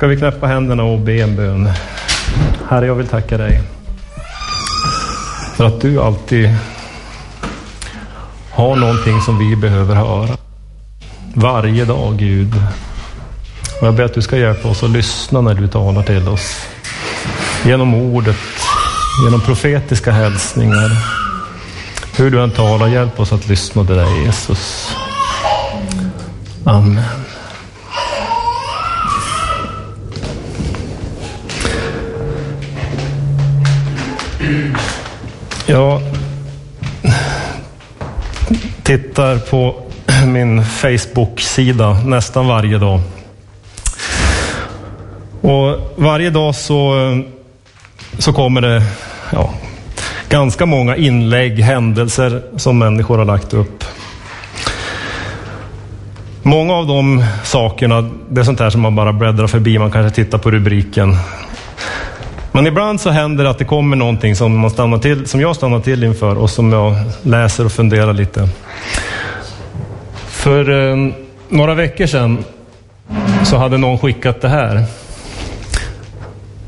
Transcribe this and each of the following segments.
ska vi knäppa händerna och be en bön. Herre, jag vill tacka dig för att du alltid har någonting som vi behöver höra. Varje dag, Gud. Och jag ber att du ska hjälpa oss att lyssna när du talar till oss. Genom ordet, genom profetiska hälsningar. Hur du än talar, hjälp oss att lyssna till dig, Jesus. Amen. Jag tittar på min Facebook-sida nästan varje dag. Och varje dag så, så kommer det ja, ganska många inlägg, händelser som människor har lagt upp. Många av de sakerna, det är sånt här som man bara bläddrar förbi, man kanske tittar på rubriken. Men ibland så händer det att det kommer någonting som, man stannar till, som jag stannar till inför och som jag läser och funderar lite. För eh, några veckor sedan så hade någon skickat det här.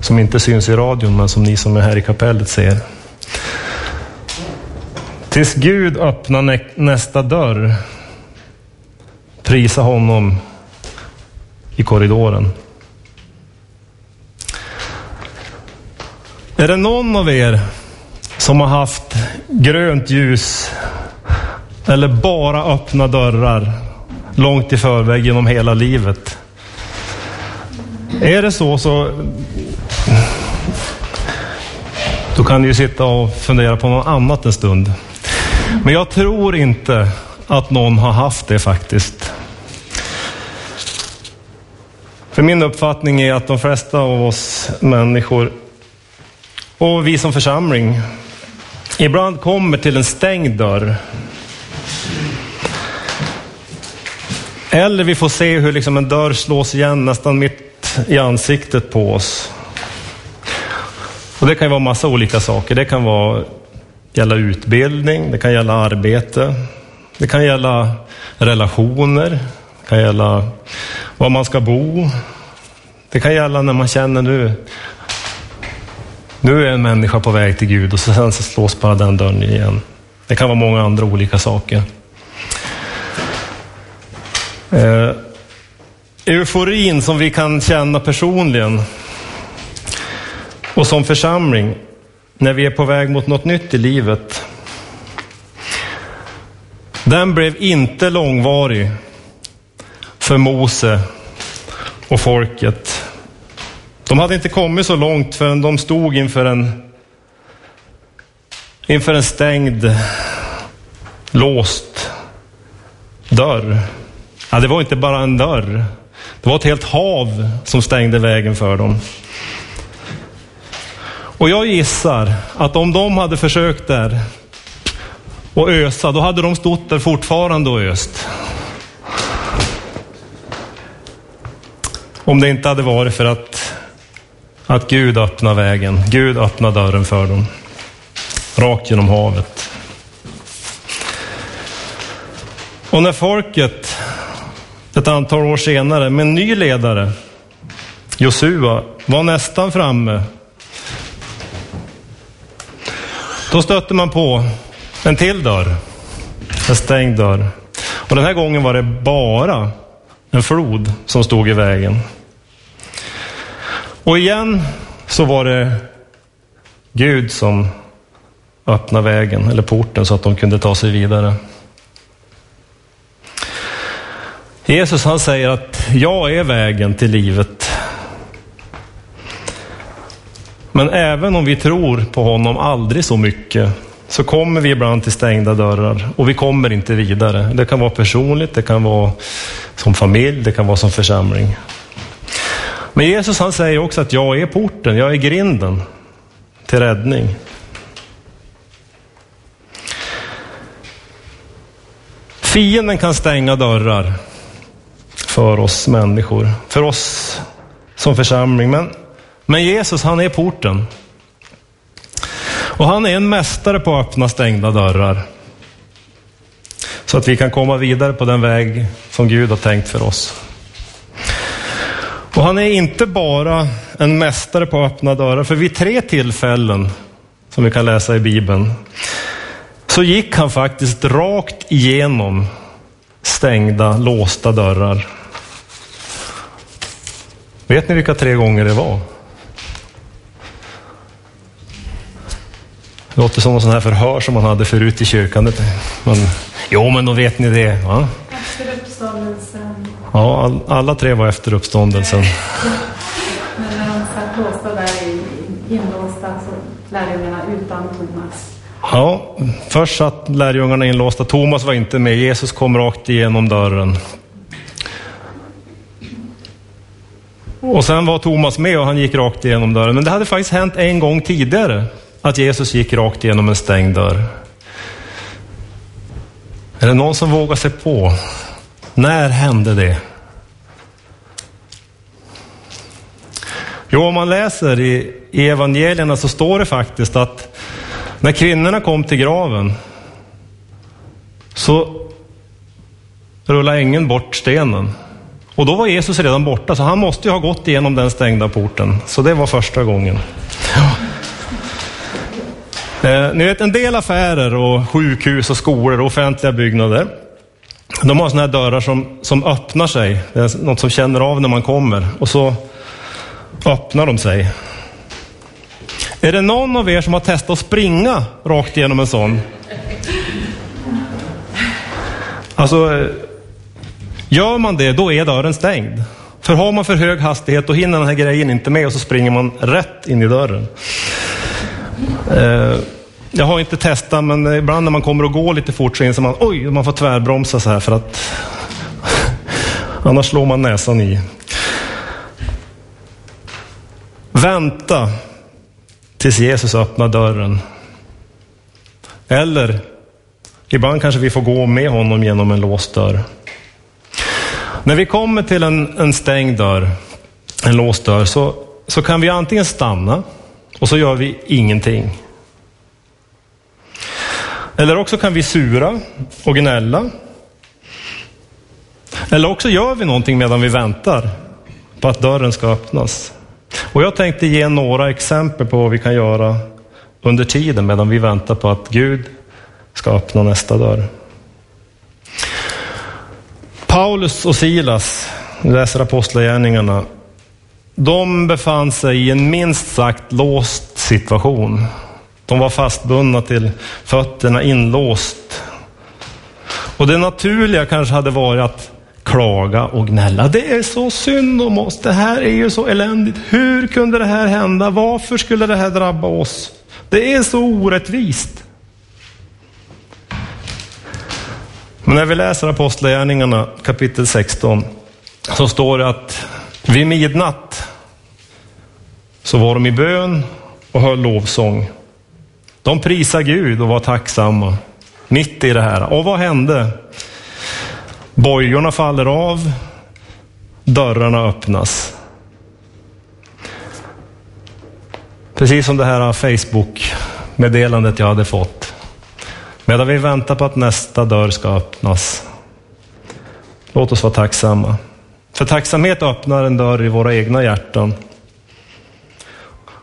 Som inte syns i radion men som ni som är här i kapellet ser. Tills Gud öppnar nä nästa dörr. Prisa honom i korridoren. Är det någon av er som har haft grönt ljus eller bara öppna dörrar långt i förväg genom hela livet? Är det så så då kan ni ju sitta och fundera på något annat en stund. Men jag tror inte att någon har haft det faktiskt. För min uppfattning är att de flesta av oss människor och vi som församling ibland kommer till en stängd dörr. Eller vi får se hur liksom en dörr slås igen nästan mitt i ansiktet på oss. Och Det kan ju vara massa olika saker. Det kan vara, gälla utbildning, det kan gälla arbete, det kan gälla relationer, det kan gälla var man ska bo. Det kan gälla när man känner nu, nu är en människa på väg till Gud och sen så slås bara den dörren igen. Det kan vara många andra olika saker. Eh, euforin som vi kan känna personligen och som församling när vi är på väg mot något nytt i livet. Den blev inte långvarig för Mose och folket. De hade inte kommit så långt förrän de stod inför en, inför en stängd, låst dörr. Ja, det var inte bara en dörr. Det var ett helt hav som stängde vägen för dem. Och jag gissar att om de hade försökt där och ösa, då hade de stått där fortfarande och öst. Om det inte hade varit för att, att Gud öppnar vägen. Gud öppnar dörren för dem. Rakt genom havet. Och när folket ett antal år senare med en ny ledare, Josua, var nästan framme. Då stötte man på en till dörr, en stängd dörr. Och den här gången var det bara en flod som stod i vägen. Och igen så var det Gud som öppnade vägen, eller porten, så att de kunde ta sig vidare. Jesus han säger att jag är vägen till livet. Men även om vi tror på honom aldrig så mycket så kommer vi ibland till stängda dörrar och vi kommer inte vidare. Det kan vara personligt, det kan vara som familj, det kan vara som församling. Men Jesus han säger också att jag är porten, jag är grinden till räddning. Fienden kan stänga dörrar för oss människor, för oss som församling. Men, men Jesus han är porten. Och han är en mästare på att öppna stängda dörrar. Så att vi kan komma vidare på den väg som Gud har tänkt för oss. Och han är inte bara en mästare på att öppna dörrar, för vid tre tillfällen, som vi kan läsa i Bibeln, så gick han faktiskt rakt igenom stängda, låsta dörrar. Vet ni vilka tre gånger det var? Det låter som en sån här förhör som man hade förut i kyrkan. Men, jo, men då vet ni det. Va? Ja, all, alla tre var efter uppståndelsen. Men när de satt låsta där i, inlåsta så lärjungarna utan Thomas. Ja, först satt lärjungarna inlåsta. Thomas var inte med. Jesus kom rakt igenom dörren. Och sen var Thomas med och han gick rakt igenom dörren. Men det hade faktiskt hänt en gång tidigare att Jesus gick rakt igenom en stängd dörr. Är det någon som vågar sig på? När hände det? Jo, om man läser i, i evangelierna så står det faktiskt att när kvinnorna kom till graven så rullade ängeln bort stenen. Och då var Jesus redan borta, så han måste ju ha gått igenom den stängda porten. Så det var första gången. Eh, ni vet en del affärer och sjukhus och skolor och offentliga byggnader. De har sådana här dörrar som, som öppnar sig. Det är något som känner av när man kommer. Och så öppnar de sig. Är det någon av er som har testat att springa rakt igenom en sån? Alltså, gör man det, då är dörren stängd. För har man för hög hastighet, då hinner den här grejen inte med och så springer man rätt in i dörren. Eh, jag har inte testat, men ibland när man kommer att gå lite fort så inser man, oj, man får tvärbromsa så här för att annars slår man näsan i. Vänta tills Jesus öppnar dörren. Eller ibland kanske vi får gå med honom genom en låst dörr. När vi kommer till en, en stängd dörr, en låst dörr, så, så kan vi antingen stanna och så gör vi ingenting. Eller också kan vi sura och gnälla. Eller också gör vi någonting medan vi väntar på att dörren ska öppnas. Och jag tänkte ge några exempel på vad vi kan göra under tiden medan vi väntar på att Gud ska öppna nästa dörr. Paulus och Silas, läser Apostlagärningarna, de befann sig i en minst sagt låst situation. De var fastbundna till fötterna, inlåst. Och det naturliga kanske hade varit att klaga och gnälla. Det är så synd om oss. Det här är ju så eländigt. Hur kunde det här hända? Varför skulle det här drabba oss? Det är så orättvist. Men när vi läser Apostlagärningarna kapitel 16 så står det att vid midnatt så var de i bön och höll lovsång. De prisade Gud och var tacksamma mitt i det här. Och vad hände? Bojorna faller av, dörrarna öppnas. Precis som det här Facebook-meddelandet jag hade fått. Medan vi väntar på att nästa dörr ska öppnas. Låt oss vara tacksamma. För tacksamhet öppnar en dörr i våra egna hjärtan.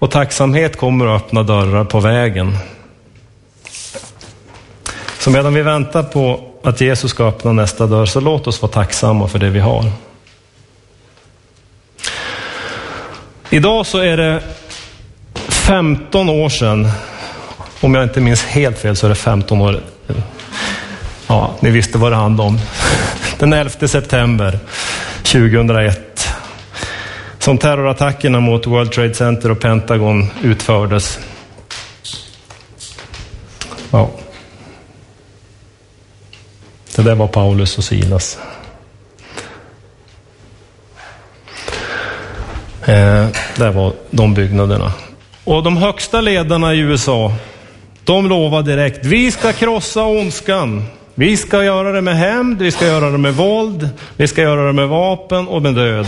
Och tacksamhet kommer att öppna dörrar på vägen. Så medan vi väntar på att Jesus ska öppna nästa dörr, så låt oss vara tacksamma för det vi har. Idag så är det 15 år sedan, om jag inte minns helt fel så är det 15 år, ja, ni visste vad det handlade om. Den 11 september 2001 som terrorattackerna mot World Trade Center och Pentagon utfördes. Ja. Det där var Paulus och Silas. Eh, där var de byggnaderna. Och de högsta ledarna i USA, de lovade direkt, vi ska krossa ondskan. Vi ska göra det med hämnd, vi ska göra det med våld, vi ska göra det med vapen och med död.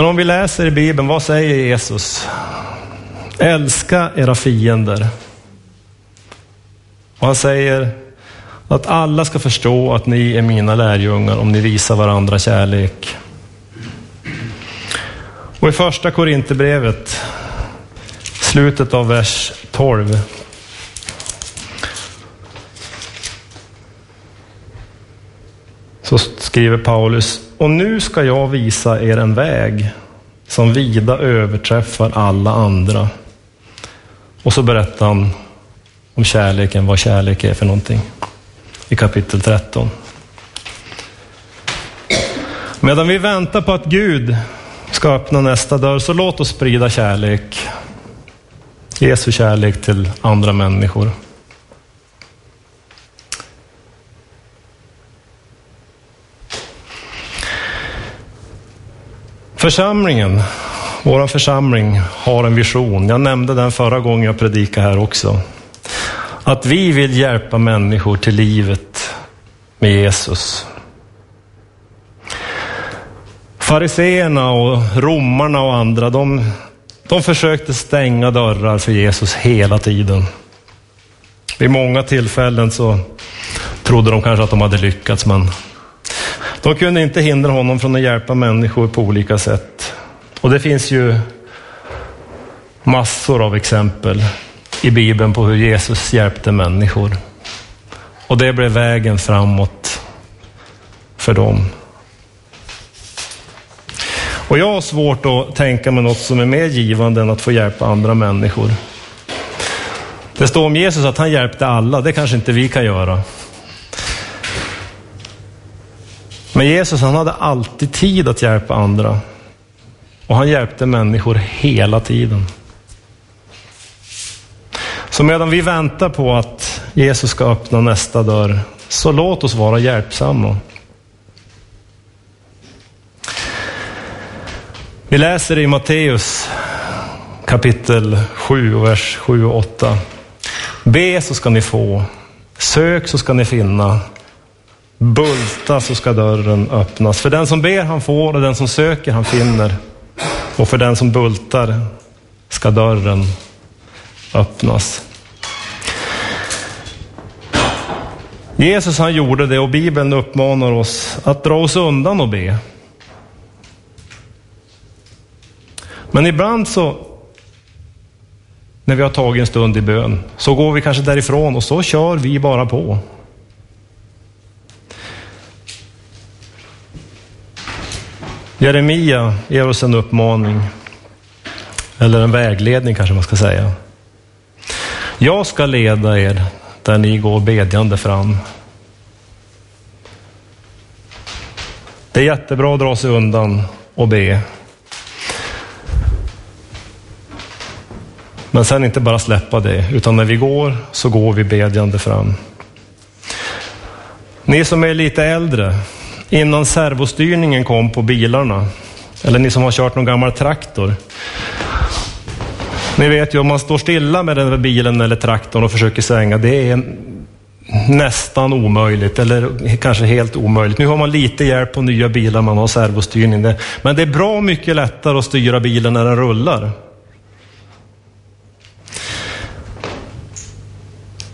Men om vi läser i Bibeln, vad säger Jesus? Älska era fiender. Och han säger Att alla ska förstå att ni är mina lärjungar om ni visar varandra kärlek. Och i första Korinthierbrevet, slutet av vers 12. Så skriver Paulus, och nu ska jag visa er en väg som vida överträffar alla andra. Och så berättar han om kärleken, vad kärlek är för någonting i kapitel 13. Medan vi väntar på att Gud ska öppna nästa dörr, så låt oss sprida kärlek. Jesu kärlek till andra människor. Församlingen, vår församling har en vision. Jag nämnde den förra gången jag predikade här också. Att vi vill hjälpa människor till livet med Jesus. Fariseerna och romarna och andra, de, de försökte stänga dörrar för Jesus hela tiden. Vid många tillfällen så trodde de kanske att de hade lyckats, men de kunde inte hindra honom från att hjälpa människor på olika sätt. Och det finns ju massor av exempel i Bibeln på hur Jesus hjälpte människor. Och det blev vägen framåt för dem. Och jag har svårt att tänka mig något som är mer givande än att få hjälpa andra människor. Det står om Jesus att han hjälpte alla, det kanske inte vi kan göra. Men Jesus han hade alltid tid att hjälpa andra. Och han hjälpte människor hela tiden. Så medan vi väntar på att Jesus ska öppna nästa dörr, så låt oss vara hjälpsamma. Vi läser i Matteus kapitel 7, vers 7 och 8. Be så ska ni få, sök så ska ni finna, bulta så ska dörren öppnas. För den som ber han får och den som söker han finner. Och för den som bultar ska dörren öppnas. Jesus han gjorde det och Bibeln uppmanar oss att dra oss undan och be. Men ibland så, när vi har tagit en stund i bön, så går vi kanske därifrån och så kör vi bara på. Jeremia ger oss en uppmaning, eller en vägledning kanske man ska säga. Jag ska leda er där ni går bedjande fram. Det är jättebra att dra sig undan och be. Men sen inte bara släppa det, utan när vi går så går vi bedjande fram. Ni som är lite äldre, innan servostyrningen kom på bilarna, eller ni som har kört någon gammal traktor. Ni vet ju om man står stilla med den där bilen eller traktorn och försöker svänga, det är nästan omöjligt, eller kanske helt omöjligt. Nu har man lite hjälp på nya bilar, man har servostyrning. Men det är bra mycket lättare att styra bilen när den rullar.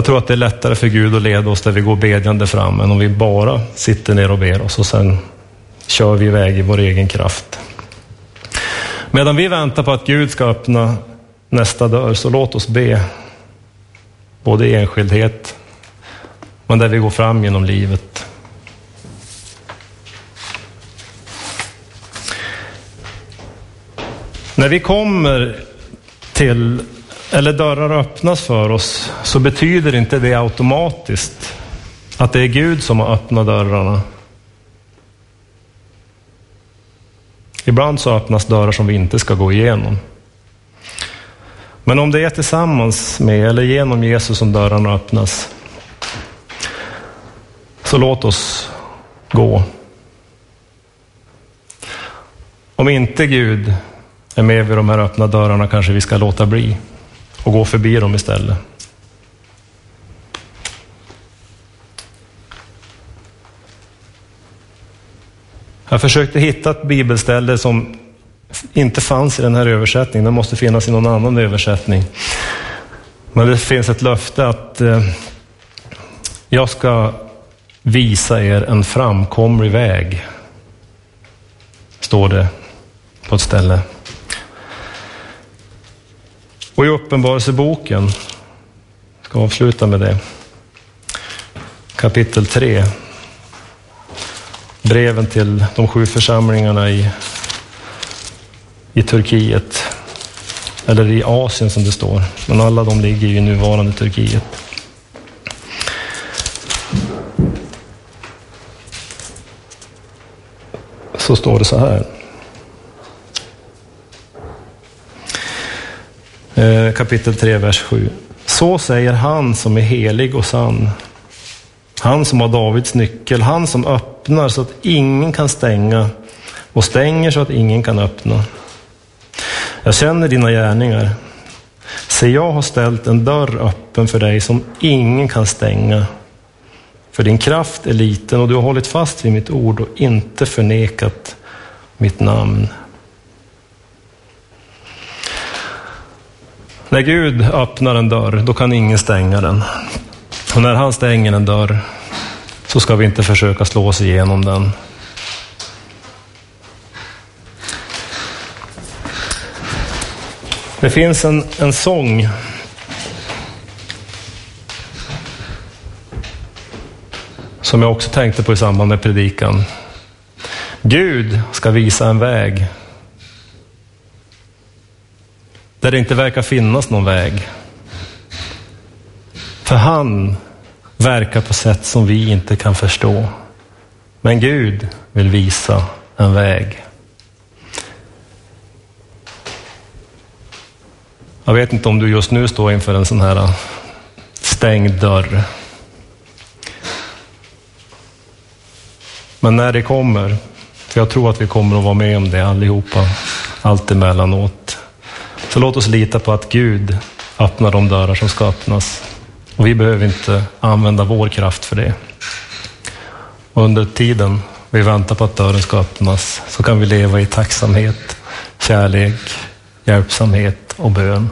Jag tror att det är lättare för Gud att leda oss där vi går bedjande fram än om vi bara sitter ner och ber oss och sen kör vi iväg i vår egen kraft. Medan vi väntar på att Gud ska öppna nästa dörr så låt oss be. Både i enskildhet men där vi går fram genom livet. När vi kommer till eller dörrar öppnas för oss så betyder inte det automatiskt att det är Gud som har öppnat dörrarna. Ibland så öppnas dörrar som vi inte ska gå igenom. Men om det är tillsammans med eller genom Jesus som dörrarna öppnas, så låt oss gå. Om inte Gud är med vid de här öppna dörrarna kanske vi ska låta bli och gå förbi dem istället. Jag försökte hitta ett bibelställe som inte fanns i den här översättningen. Det måste finnas i någon annan översättning. Men det finns ett löfte att eh, Jag ska visa er en framkomlig väg, står det på ett ställe. Och i Uppenbarelseboken, jag ska avsluta med det, kapitel 3, breven till de sju församlingarna i, i Turkiet, eller i Asien som det står, men alla de ligger ju i nuvarande Turkiet. Så står det så här. Eh, kapitel 3, vers 7. Så säger han som är helig och sann. Han som har Davids nyckel, han som öppnar så att ingen kan stänga och stänger så att ingen kan öppna. Jag känner dina gärningar. Se, jag har ställt en dörr öppen för dig som ingen kan stänga. För din kraft är liten och du har hållit fast vid mitt ord och inte förnekat mitt namn. När Gud öppnar en dörr, då kan ingen stänga den. Och när han stänger en dörr, så ska vi inte försöka slå oss igenom den. Det finns en, en sång som jag också tänkte på i samband med predikan. Gud ska visa en väg där det inte verkar finnas någon väg. För han verkar på sätt som vi inte kan förstå. Men Gud vill visa en väg. Jag vet inte om du just nu står inför en sån här stängd dörr. Men när det kommer, för jag tror att vi kommer att vara med om det allihopa, allt emellanåt. Så låt oss lita på att Gud öppnar de dörrar som ska öppnas. Och vi behöver inte använda vår kraft för det. Och under tiden vi väntar på att dörren ska öppnas så kan vi leva i tacksamhet, kärlek, hjälpsamhet och bön.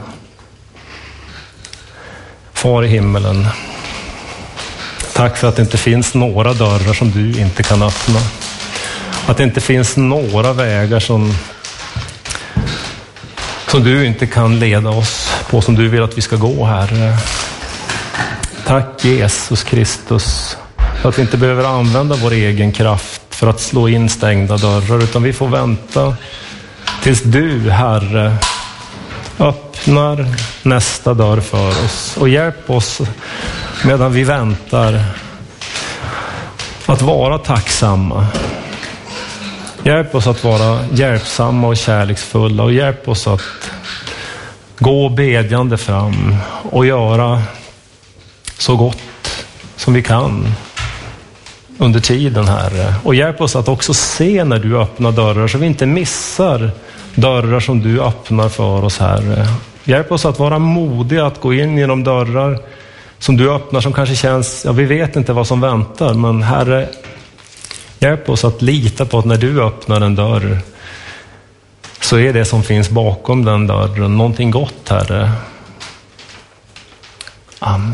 Far i himmelen, tack för att det inte finns några dörrar som du inte kan öppna. Att det inte finns några vägar som som du inte kan leda oss på, som du vill att vi ska gå, Herre. Tack Jesus Kristus, för att vi inte behöver använda vår egen kraft för att slå in stängda dörrar, utan vi får vänta tills du, Herre, öppnar nästa dörr för oss och hjälp oss medan vi väntar att vara tacksamma Hjälp oss att vara hjälpsamma och kärleksfulla och hjälp oss att gå bedjande fram och göra så gott som vi kan under tiden, Herre. Och hjälp oss att också se när du öppnar dörrar så vi inte missar dörrar som du öppnar för oss, Herre. Hjälp oss att vara modiga att gå in genom dörrar som du öppnar som kanske känns, ja vi vet inte vad som väntar, men Herre, Hjälp oss att lita på att när du öppnar en dörr så är det som finns bakom den dörren någonting gott, Herre. Amen.